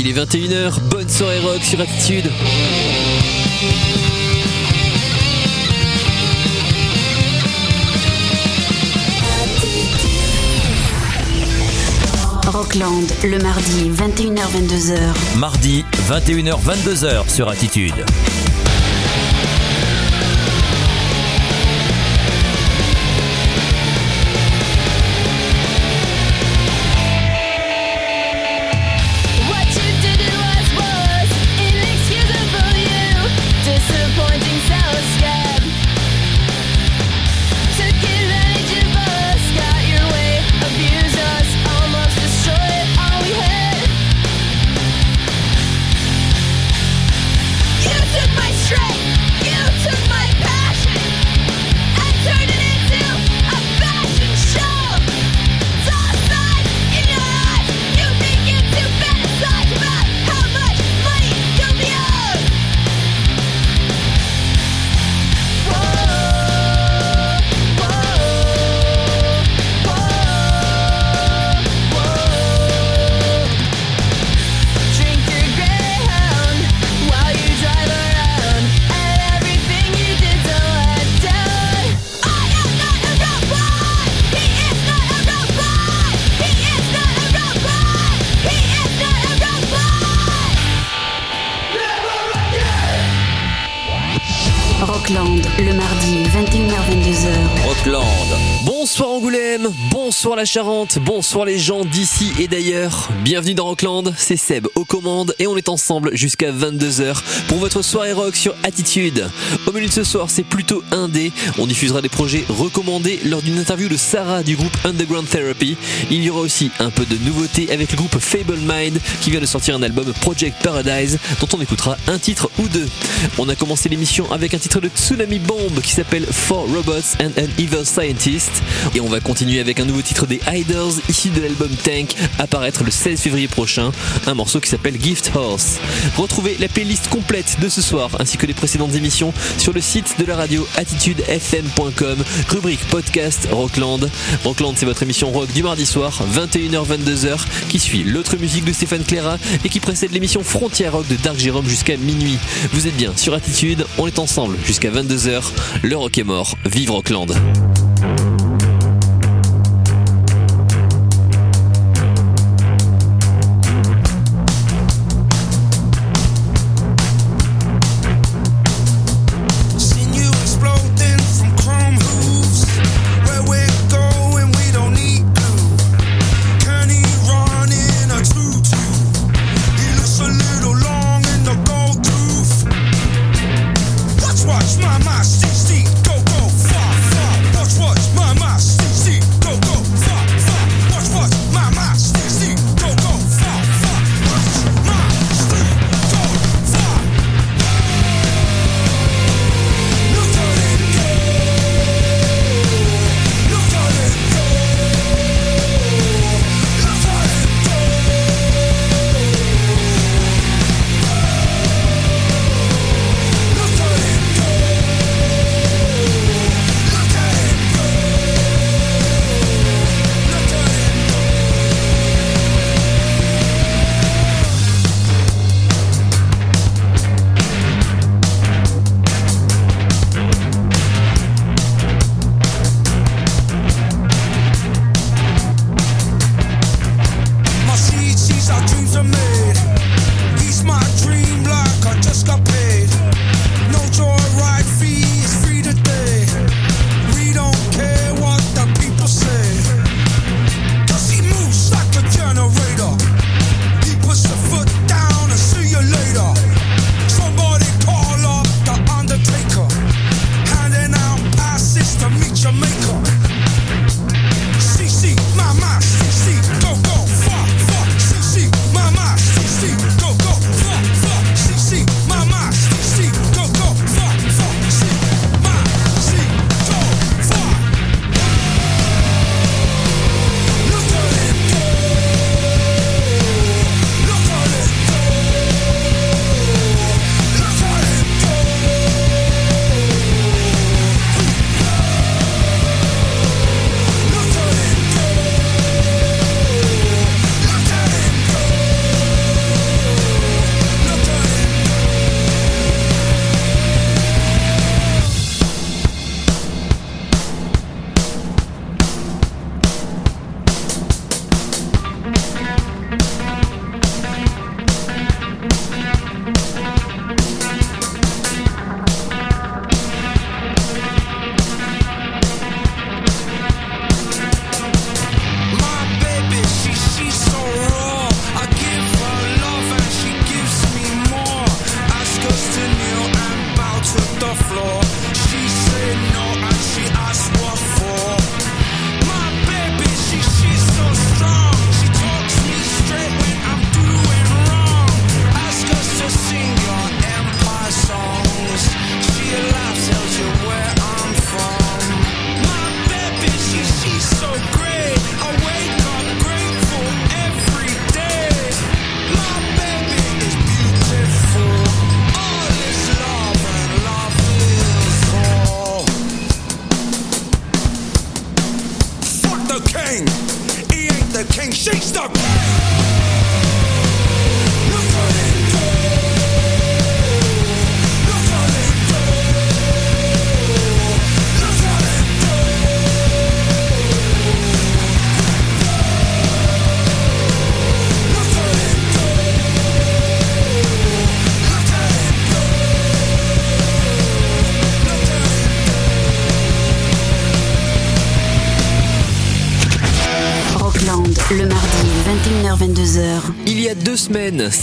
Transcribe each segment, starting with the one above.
Il est 21h, bonne soirée rock sur Attitude. Rockland, le mardi 21h-22h. Mardi, 21h-22h sur Attitude. La Charente, bonsoir les gens d'ici et d'ailleurs. Bienvenue dans Rockland, c'est Seb aux commandes et on est ensemble jusqu'à 22h pour votre soirée rock sur Attitude. Au menu de ce soir, c'est plutôt indé. On diffusera des projets recommandés lors d'une interview de Sarah du groupe Underground Therapy. Il y aura aussi un peu de nouveauté avec le groupe Fable Mind qui vient de sortir un album Project Paradise dont on écoutera un titre ou deux. On a commencé l'émission avec un titre de Tsunami Bomb qui s'appelle Four Robots and an Evil Scientist. Et on va continuer avec un nouveau titre des Hiders issu de l'album Tank apparaître le 16 février prochain. Un morceau qui s'appelle Gift Horse. Retrouvez la playlist complète de ce soir ainsi que les précédentes émissions sur le site de la radio attitudefm.com, rubrique podcast Rockland. Rockland, c'est votre émission rock du mardi soir, 21h-22h, qui suit l'autre musique de Stéphane Cléra et qui précède l'émission Frontière Rock de Dark Jérôme jusqu'à minuit. Vous êtes bien sur Attitude, on est ensemble jusqu'à 22h. Le rock est mort, vive Rockland.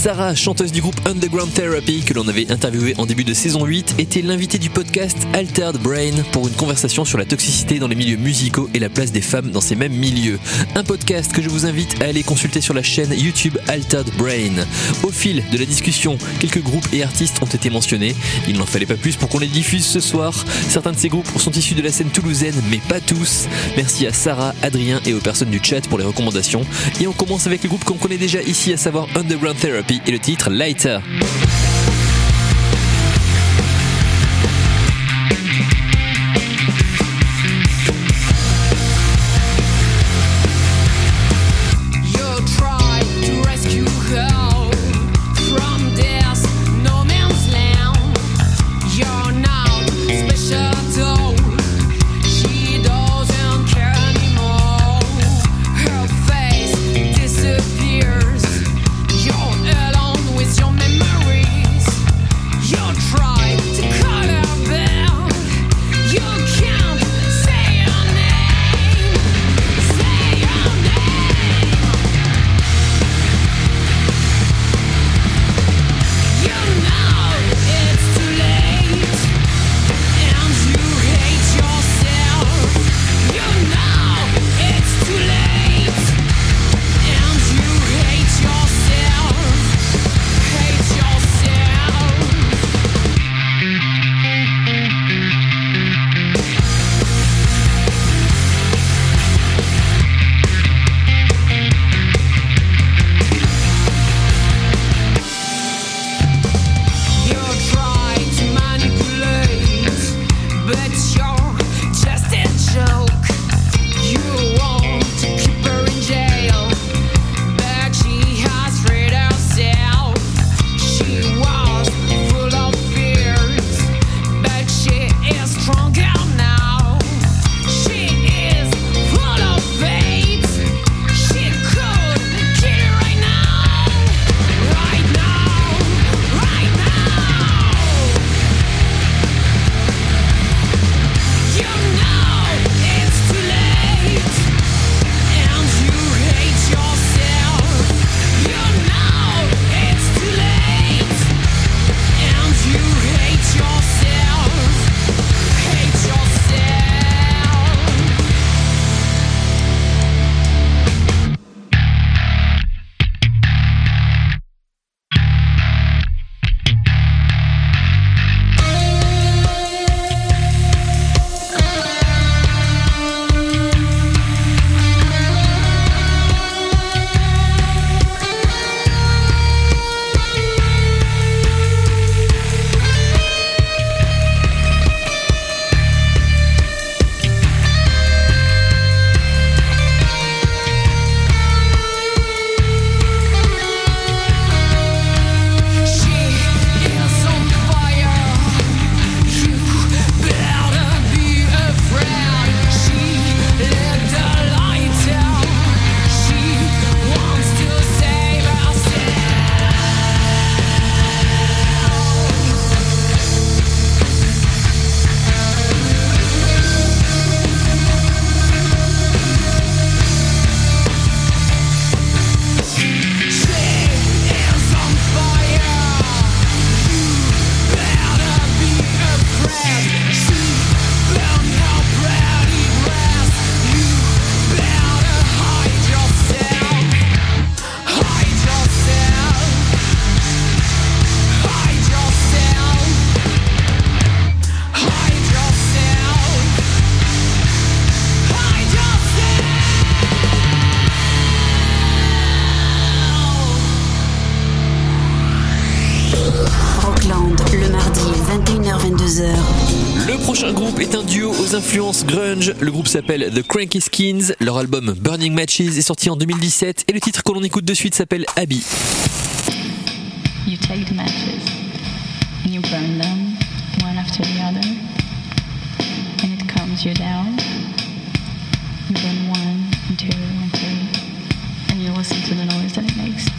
Sarah, chanteuse du groupe Underground Therapy, que l'on avait interviewé en début de saison 8, était l'invitée du podcast Altered Brain pour une conversation sur la toxicité dans les milieux musicaux et la place des femmes dans ces mêmes milieux. Un podcast que je vous invite à aller consulter sur la chaîne YouTube Altered Brain. Au fil de la discussion, quelques groupes et artistes ont été mentionnés. Il n'en fallait pas plus pour qu'on les diffuse ce soir. Certains de ces groupes sont issus de la scène toulousaine, mais pas tous. Merci à Sarah, Adrien et aux personnes du chat pour les recommandations. Et on commence avec le groupe qu'on connaît déjà ici, à savoir Underground Therapy et le titre Lighter. Le groupe s'appelle The Cranky Skins. Leur album Burning Matches est sorti en 2017 et le titre que l'on écoute de suite s'appelle Abby. You take the matches and you burn them one after the other and it calms you down. You burn one and two and three and you listen to the noise that it makes.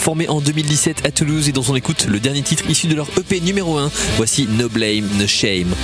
formé en 2017 à Toulouse et dont on écoute le dernier titre issu de leur EP numéro 1. Voici No Blame, No Shame.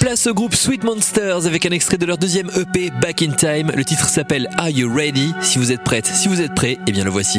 Place au groupe Sweet Monsters avec un extrait de leur deuxième EP Back in Time. Le titre s'appelle Are You Ready? Si vous êtes prête, si vous êtes prêt, eh bien le voici.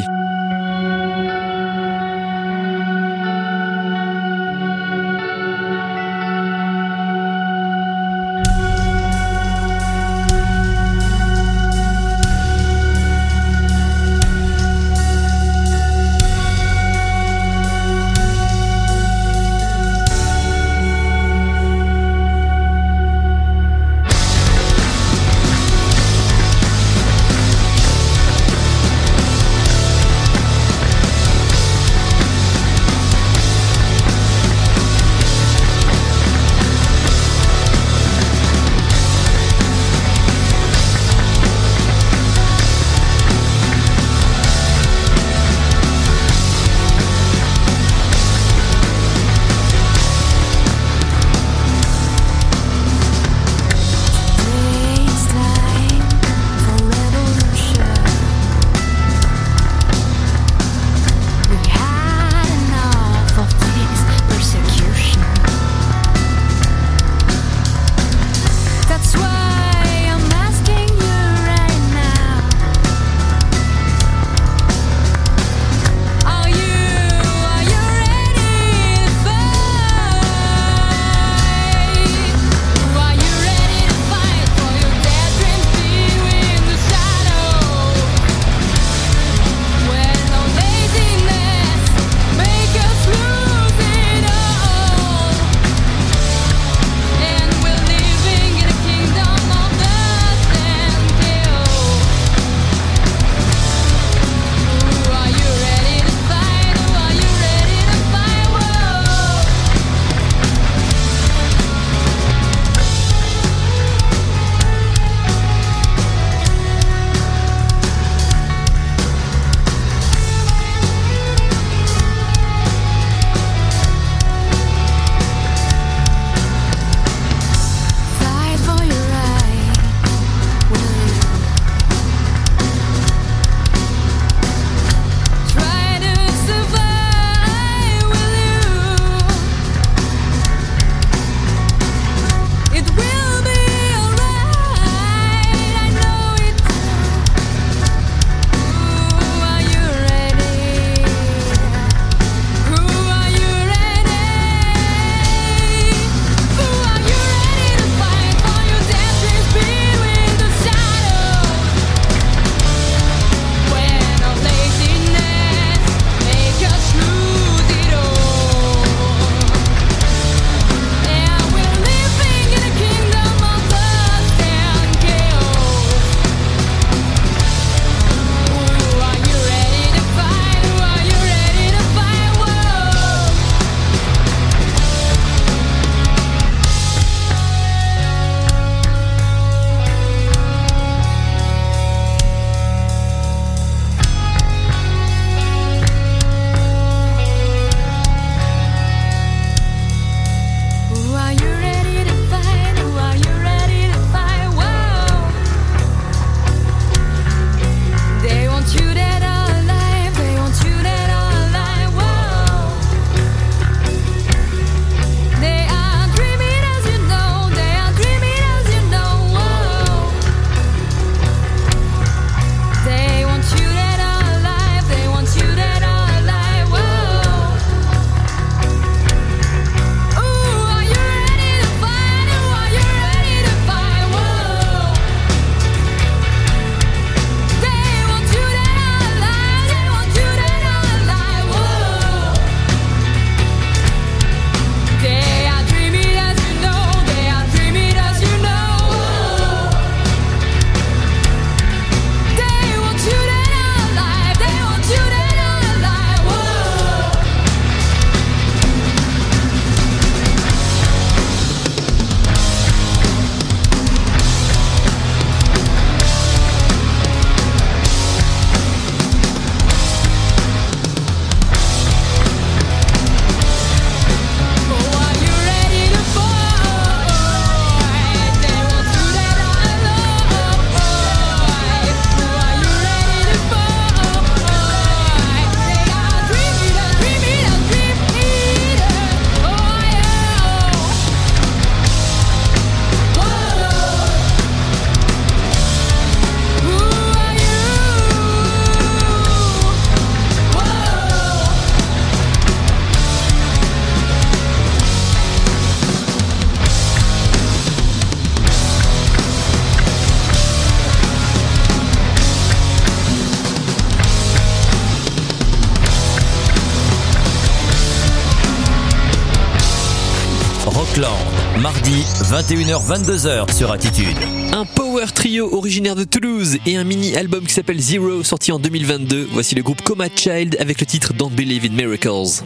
21h, 22h sur Attitude. Un power trio originaire de Toulouse et un mini album qui s'appelle Zero sorti en 2022. Voici le groupe Coma Child avec le titre Don't Believe in Miracles.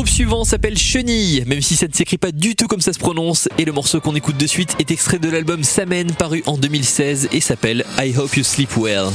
Le groupe suivant s'appelle Chenille, même si ça ne s'écrit pas du tout comme ça se prononce. Et le morceau qu'on écoute de suite est extrait de l'album Samen paru en 2016 et s'appelle I Hope You Sleep Well.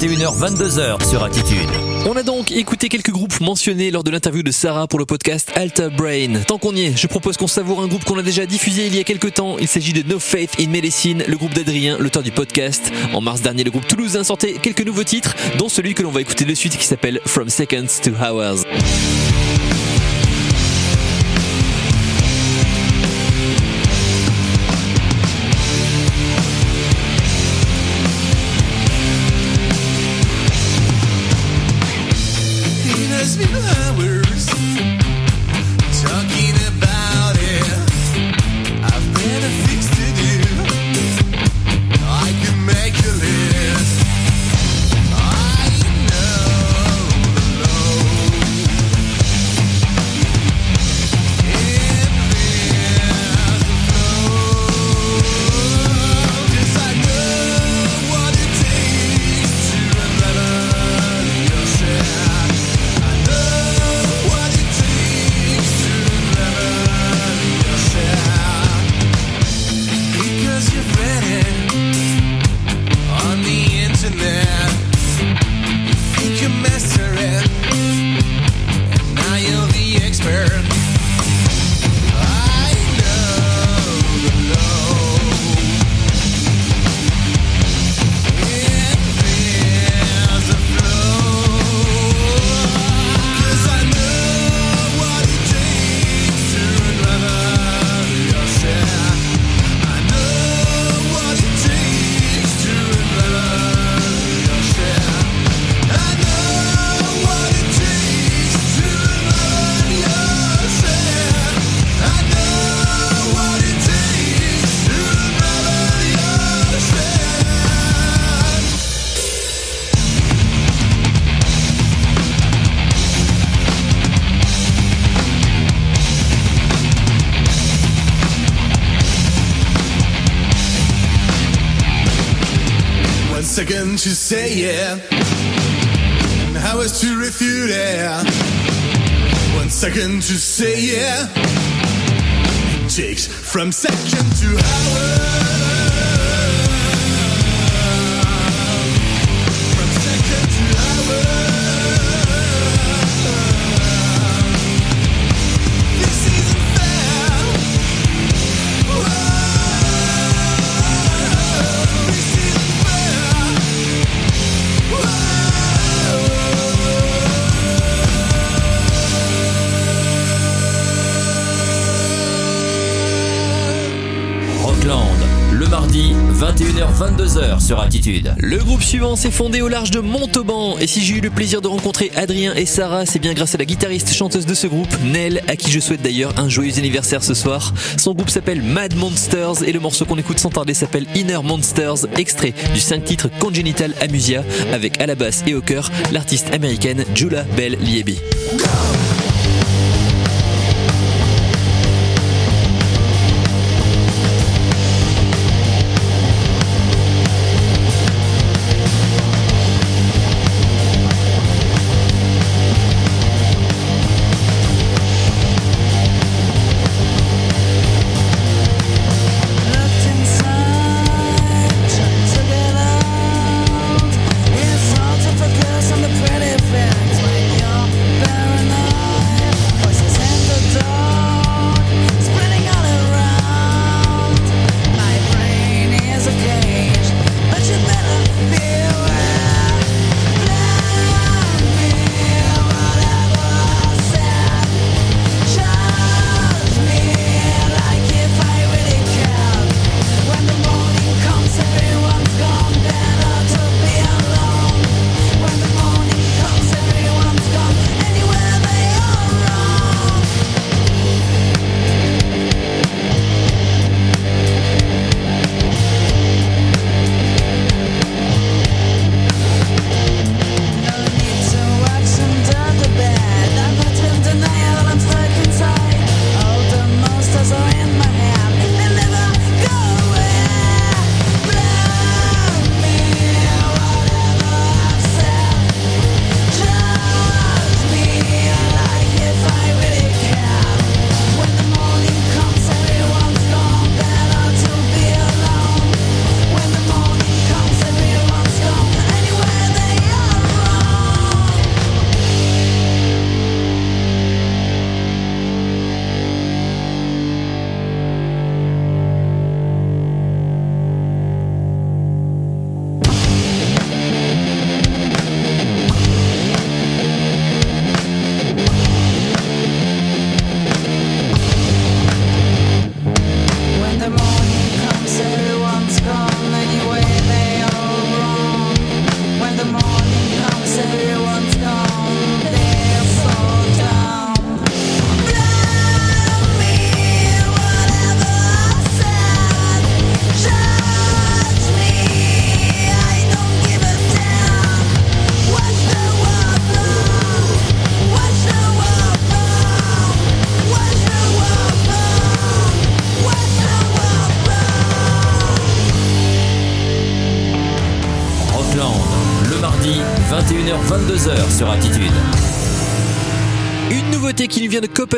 21h, 22h sur Attitude. On a donc écouté quelques groupes mentionnés lors de l'interview de Sarah pour le podcast Alta Brain. Tant qu'on y est, je propose qu'on savoure un groupe qu'on a déjà diffusé il y a quelques temps. Il s'agit de No Faith in Medicine, le groupe d'Adrien, l'auteur du podcast. En mars dernier, le groupe toulousain sortait quelques nouveaux titres, dont celui que l'on va écouter de suite qui s'appelle From Seconds to Hours. To say yeah, it takes from second to hour. 21h-22h sur Attitude. Le groupe suivant s'est fondé au large de Montauban et si j'ai eu le plaisir de rencontrer Adrien et Sarah, c'est bien grâce à la guitariste chanteuse de ce groupe, Nell, à qui je souhaite d'ailleurs un joyeux anniversaire ce soir. Son groupe s'appelle Mad Monsters et le morceau qu'on écoute sans tarder s'appelle Inner Monsters, extrait du 5 titres Congenital Amusia avec à la basse et au chœur l'artiste américaine Jula Bell Liebi.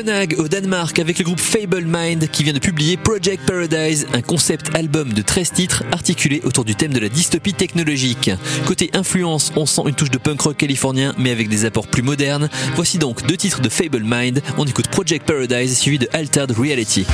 Copenhague au Danemark avec le groupe Fable Mind qui vient de publier Project Paradise, un concept album de 13 titres articulé autour du thème de la dystopie technologique. Côté influence, on sent une touche de punk rock californien mais avec des apports plus modernes. Voici donc deux titres de Fable Mind, on écoute Project Paradise suivi de Altered Reality.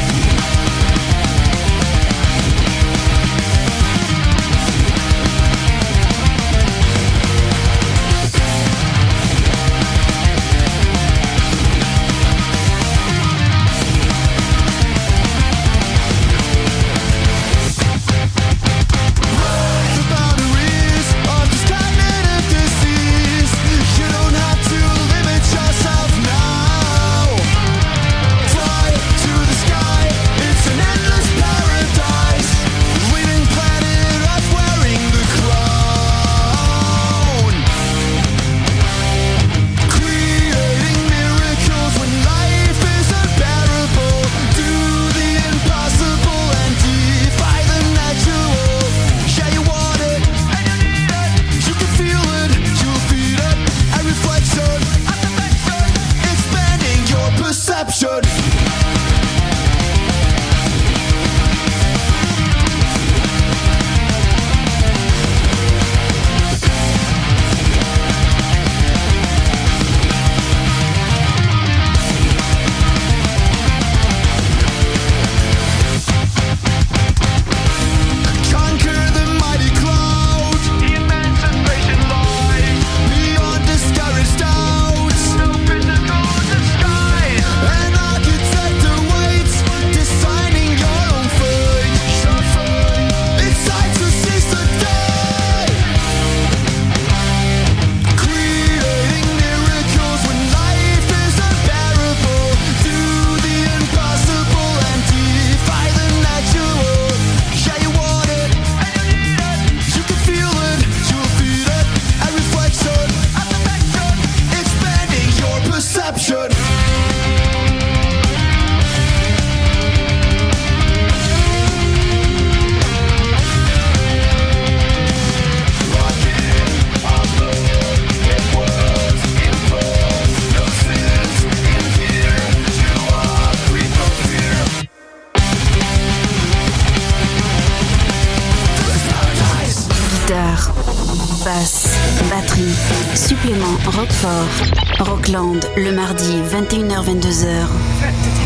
le mardi 21h-22h.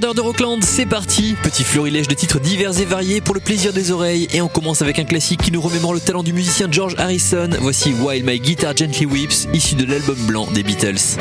quart de Rockland, c'est parti. Petit florilège de titres divers et variés pour le plaisir des oreilles. Et on commence avec un classique qui nous remémore le talent du musicien George Harrison. Voici While My Guitar Gently Weeps, issu de l'album blanc des Beatles.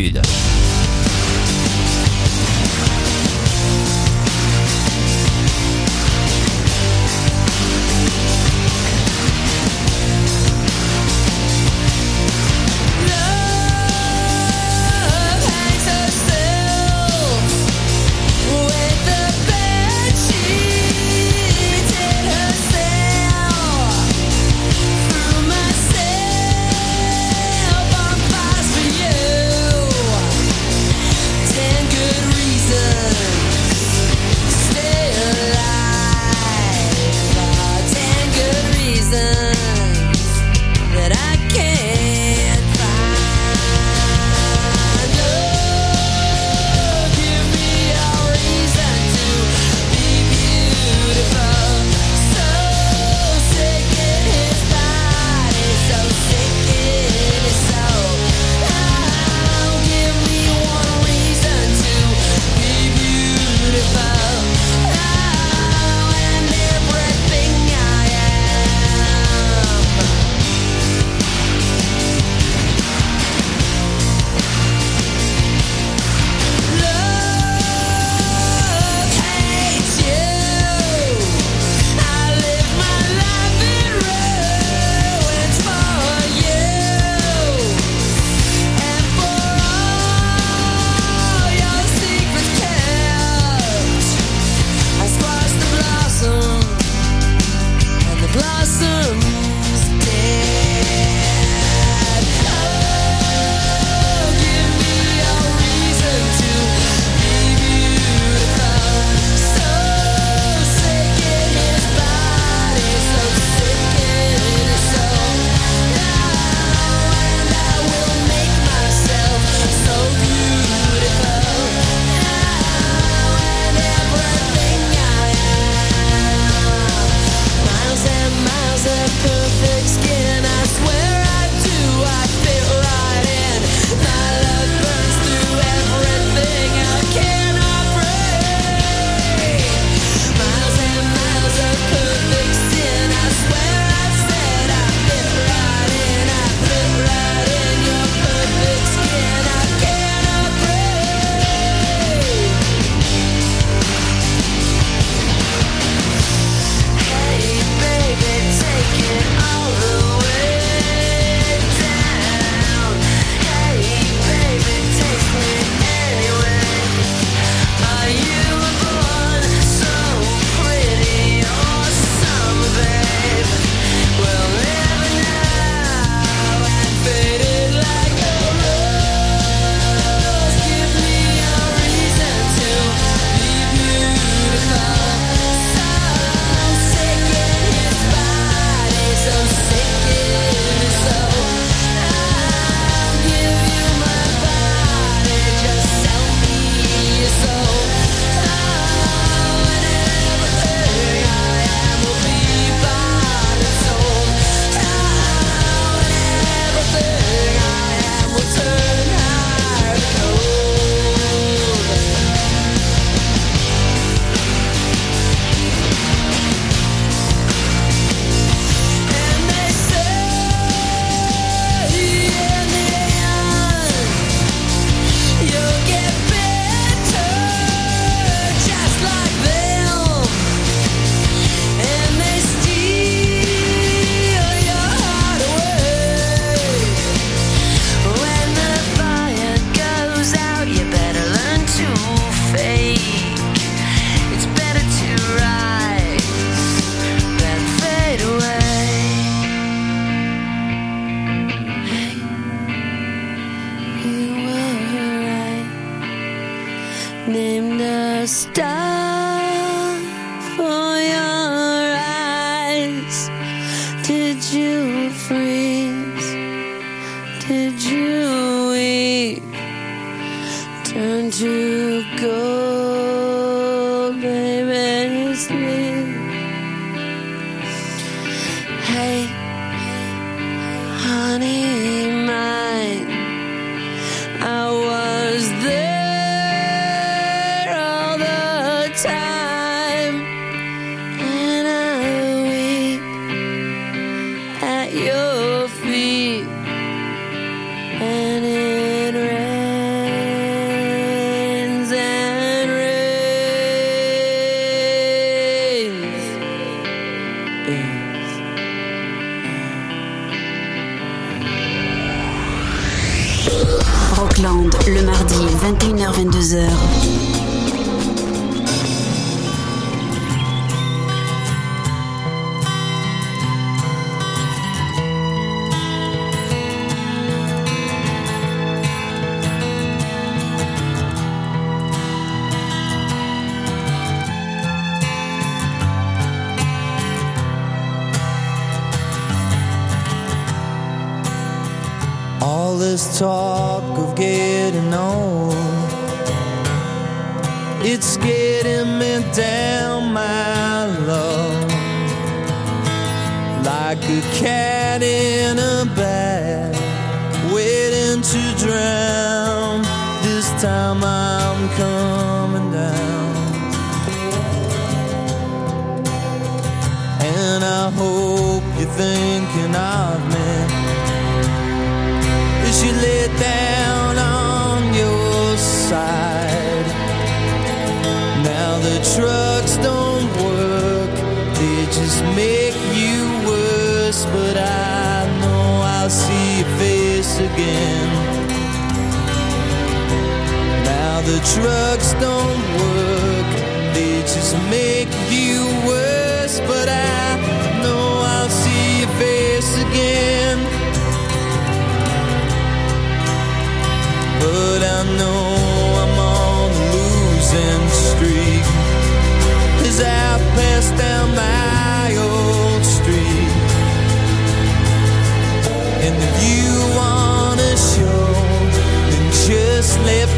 l'habitude.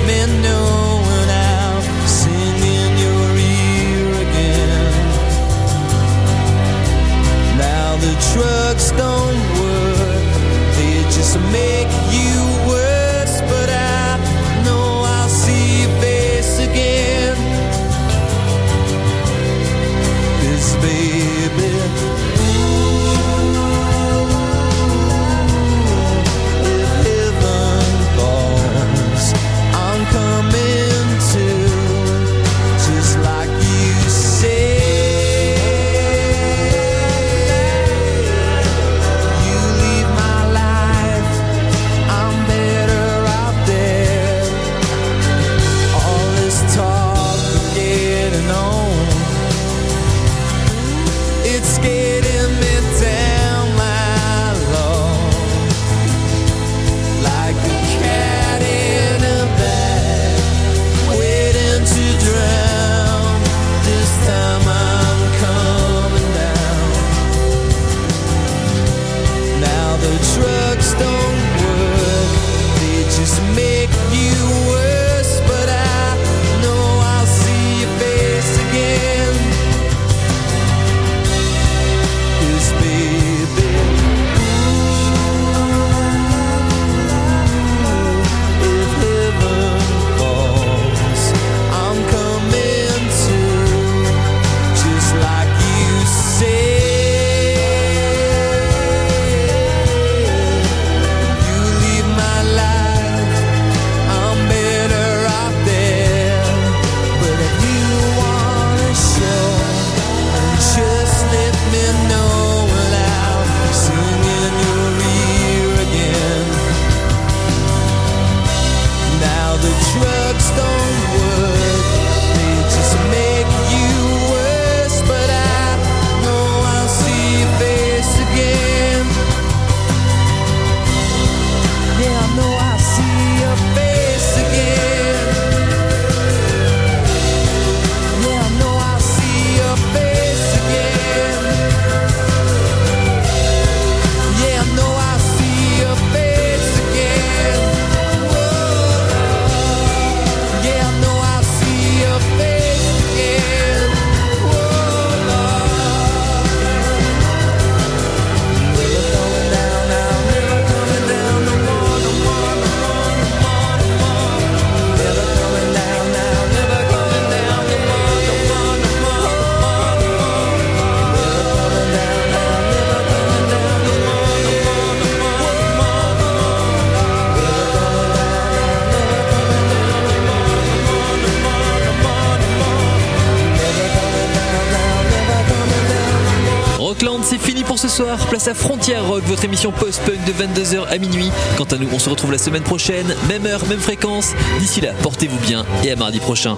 midnight de 22h à minuit. Quant à nous, on se retrouve la semaine prochaine, même heure, même fréquence. D'ici là, portez-vous bien et à mardi prochain.